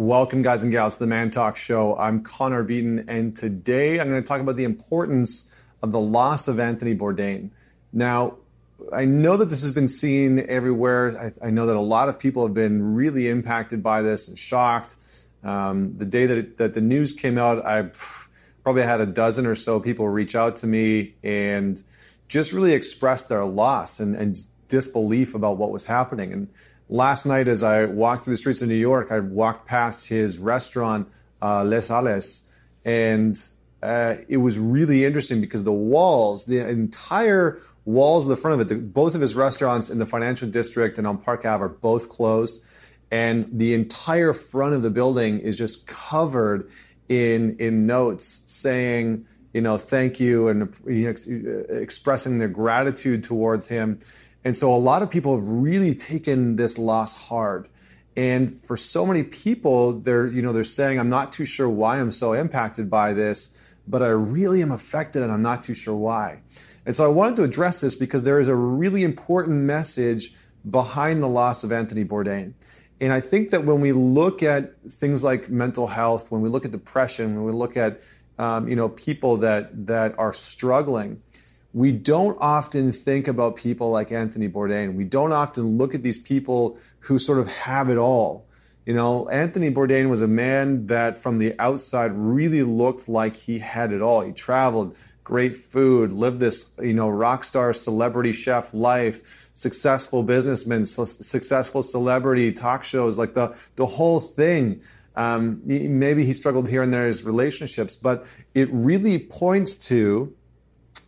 Welcome, guys and gals, to the Man Talk Show. I'm Connor Beaton, and today I'm going to talk about the importance of the loss of Anthony Bourdain. Now, I know that this has been seen everywhere. I, I know that a lot of people have been really impacted by this and shocked. Um, the day that, it, that the news came out, I probably had a dozen or so people reach out to me and just really express their loss and, and disbelief about what was happening. And last night, as I walked through the streets of New York, I walked past his restaurant, uh, Les Halles, and uh, it was really interesting because the walls, the entire walls of the front of it, the, both of his restaurants in the financial district and on Park Ave are both closed. And the entire front of the building is just covered in, in notes saying, you know, thank you and you know, expressing their gratitude towards him. And so a lot of people have really taken this loss hard. And for so many people, they're, you know, they're saying, I'm not too sure why I'm so impacted by this, but I really am affected and I'm not too sure why. And so I wanted to address this because there is a really important message behind the loss of Anthony Bourdain. And I think that when we look at things like mental health, when we look at depression, when we look at um, you know people that that are struggling, we don't often think about people like Anthony Bourdain. We don't often look at these people who sort of have it all. You know, Anthony Bourdain was a man that from the outside really looked like he had it all. He traveled, great food, lived this, you know, rock star celebrity chef life, successful businessman, successful celebrity talk shows, like the, the whole thing. Um, maybe he struggled here and there his relationships, but it really points to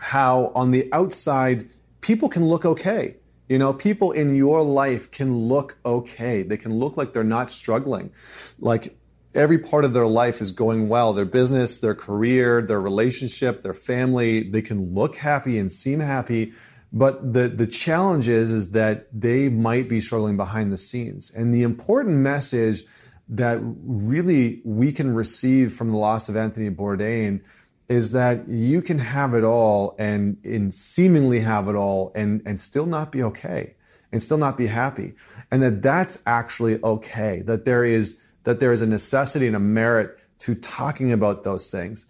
how on the outside people can look okay. You know, people in your life can look okay. They can look like they're not struggling. Like every part of their life is going well their business, their career, their relationship, their family. They can look happy and seem happy. But the, the challenge is, is that they might be struggling behind the scenes. And the important message that really we can receive from the loss of Anthony Bourdain is that you can have it all and, and seemingly have it all and, and still not be okay and still not be happy. And that that's actually okay, that there is, that there is a necessity and a merit to talking about those things.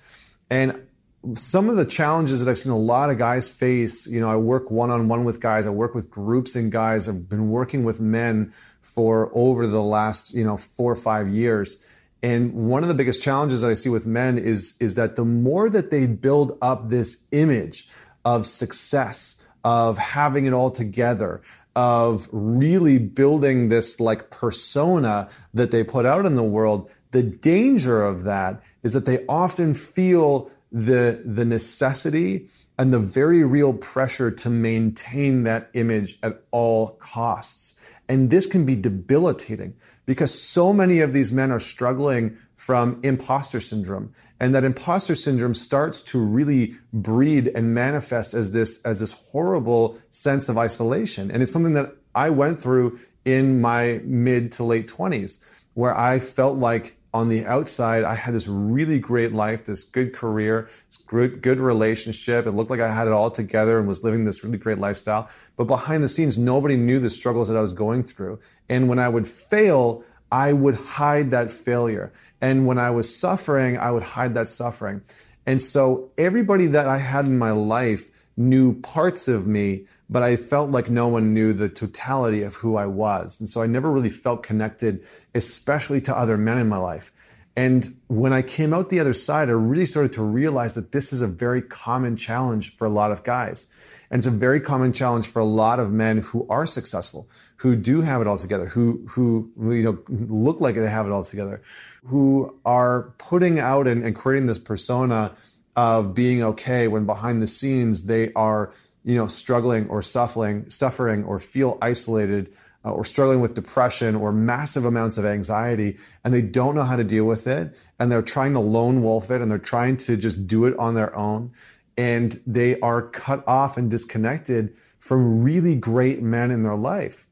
And some of the challenges that I've seen a lot of guys face, you know, I work one on one with guys, I work with groups and guys, I've been working with men for over the last, you know, four or five years and one of the biggest challenges that I see with men is, is that the more that they build up this image of success, of having it all together, of really building this like persona that they put out in the world, the danger of that is that they often feel the, the necessity and the very real pressure to maintain that image at all costs. And this can be debilitating because so many of these men are struggling from imposter syndrome. And that imposter syndrome starts to really breed and manifest as this, as this horrible sense of isolation. And it's something that I went through in my mid to late 20s, where I felt like on the outside, I had this really great life, this good career, this good, good relationship. It looked like I had it all together and was living this really great lifestyle. But behind the scenes, nobody knew the struggles that I was going through. And when I would fail, I would hide that failure. And when I was suffering, I would hide that suffering. And so everybody that I had in my life knew parts of me, but I felt like no one knew the totality of who I was. And so I never really felt connected, especially to other men in my life. And when I came out the other side, I really started to realize that this is a very common challenge for a lot of guys. And it's a very common challenge for a lot of men who are successful, who do have it all together, who, who, you know, look like they have it all together, who are putting out and, and creating this persona of being okay when behind the scenes they are, you know, struggling or suffering, suffering or feel isolated uh, or struggling with depression or massive amounts of anxiety and they don't know how to deal with it and they're trying to lone wolf it and they're trying to just do it on their own and they are cut off and disconnected from really great men in their life.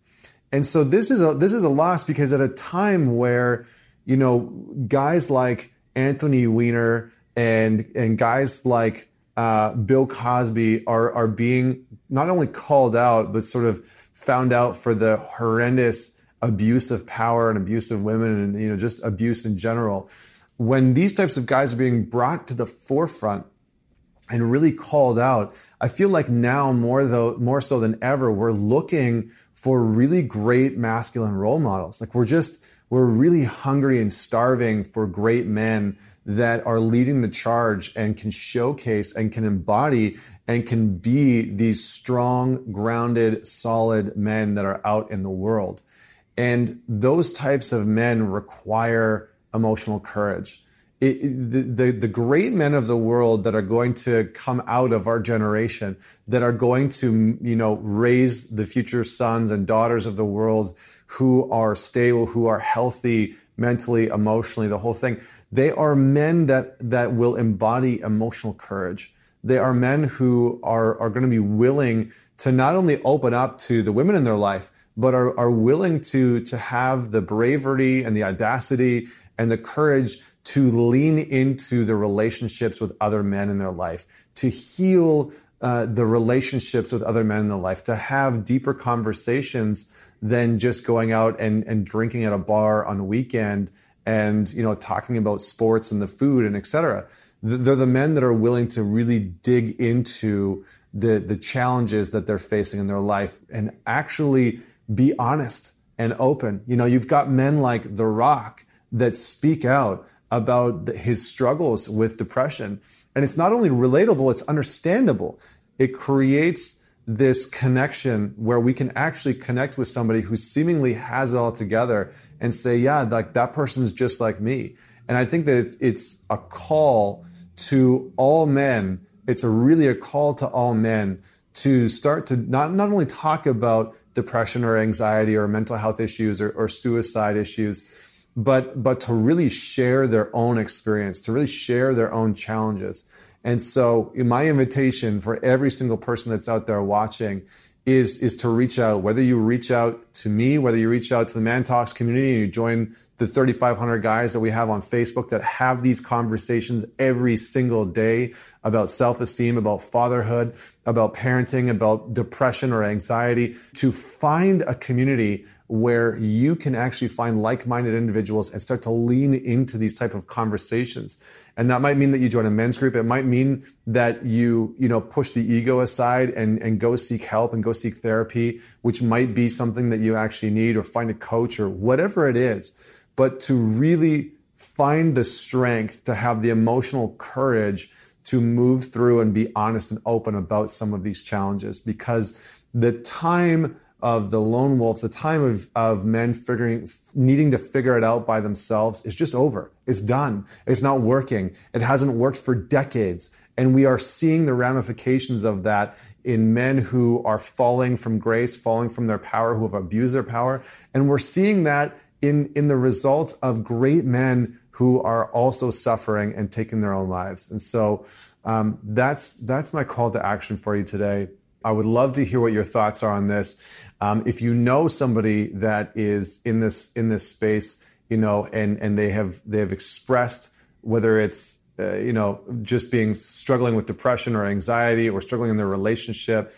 And so this is a this is a loss because at a time where you know guys like Anthony Weiner and and guys like uh, Bill Cosby are are being not only called out but sort of found out for the horrendous abuse of power and abuse of women and you know just abuse in general. When these types of guys are being brought to the forefront and really called out i feel like now more though more so than ever we're looking for really great masculine role models like we're just we're really hungry and starving for great men that are leading the charge and can showcase and can embody and can be these strong, grounded, solid men that are out in the world. And those types of men require emotional courage. It, the, the, the great men of the world that are going to come out of our generation, that are going to, you know, raise the future sons and daughters of the world who are stable, who are healthy mentally, emotionally, the whole thing. They are men that, that will embody emotional courage. They are men who are, are going to be willing to not only open up to the women in their life, but are, are willing to, to have the bravery and the audacity and the courage to lean into the relationships with other men in their life, to heal uh, the relationships with other men in their life, to have deeper conversations than just going out and, and drinking at a bar on a weekend and you know talking about sports and the food and etc they're the men that are willing to really dig into the the challenges that they're facing in their life and actually be honest and open. You know you've got men like the rock that speak out about his struggles with depression and it's not only relatable it's understandable it creates this connection where we can actually connect with somebody who seemingly has it all together and say, yeah, like that person's just like me. And I think that it's a call to all men. It's a really a call to all men to start to not, not only talk about depression or anxiety or mental health issues or, or suicide issues, but, but to really share their own experience, to really share their own challenges. And so, my invitation for every single person that's out there watching is is to reach out. Whether you reach out to me, whether you reach out to the Man Talks community, and you join the 3,500 guys that we have on Facebook that have these conversations every single day about self-esteem, about fatherhood, about parenting, about depression or anxiety. To find a community where you can actually find like-minded individuals and start to lean into these type of conversations and that might mean that you join a men's group. It might mean that you, you know, push the ego aside and, and go seek help and go seek therapy, which might be something that you actually need or find a coach or whatever it is. But to really find the strength to have the emotional courage to move through and be honest and open about some of these challenges because the time of the lone wolf, the time of, of men figuring, needing to figure it out by themselves is just over. It's done. It's not working. It hasn't worked for decades. And we are seeing the ramifications of that in men who are falling from grace, falling from their power, who have abused their power. And we're seeing that in, in the results of great men who are also suffering and taking their own lives. And so um, that's, that's my call to action for you today. I would love to hear what your thoughts are on this. Um, if you know somebody that is in this in this space, you know, and and they have they have expressed whether it's uh, you know just being struggling with depression or anxiety or struggling in their relationship,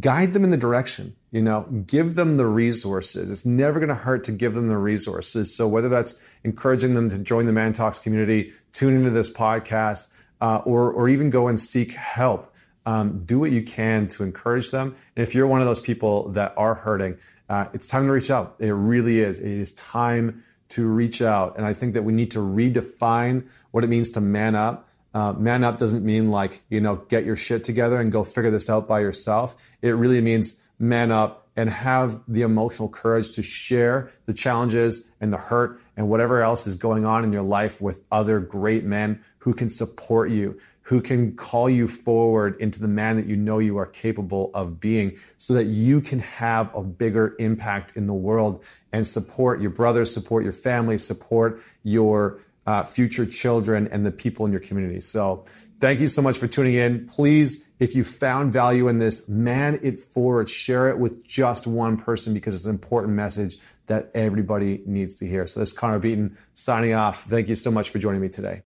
guide them in the direction. You know, give them the resources. It's never going to hurt to give them the resources. So whether that's encouraging them to join the Man Talks community, tune into this podcast, uh, or or even go and seek help um, do what you can to encourage them. And if you're one of those people that are hurting, uh, it's time to reach out. It really is. It is time to reach out. And I think that we need to redefine what it means to man up. Uh, man up doesn't mean like, you know, get your shit together and go figure this out by yourself. It really means man up and have the emotional courage to share the challenges and the hurt and whatever else is going on in your life with other great men who can support you, who can call you forward into the man that you know you are capable of being so that you can have a bigger impact in the world and support your brothers, support your family, support your uh, future children and the people in your community. So thank you so much for tuning in. Please, if you found value in this, man it forward, share it with just one person because it's an important message that everybody needs to hear. So this is Connor Beaton signing off. Thank you so much for joining me today.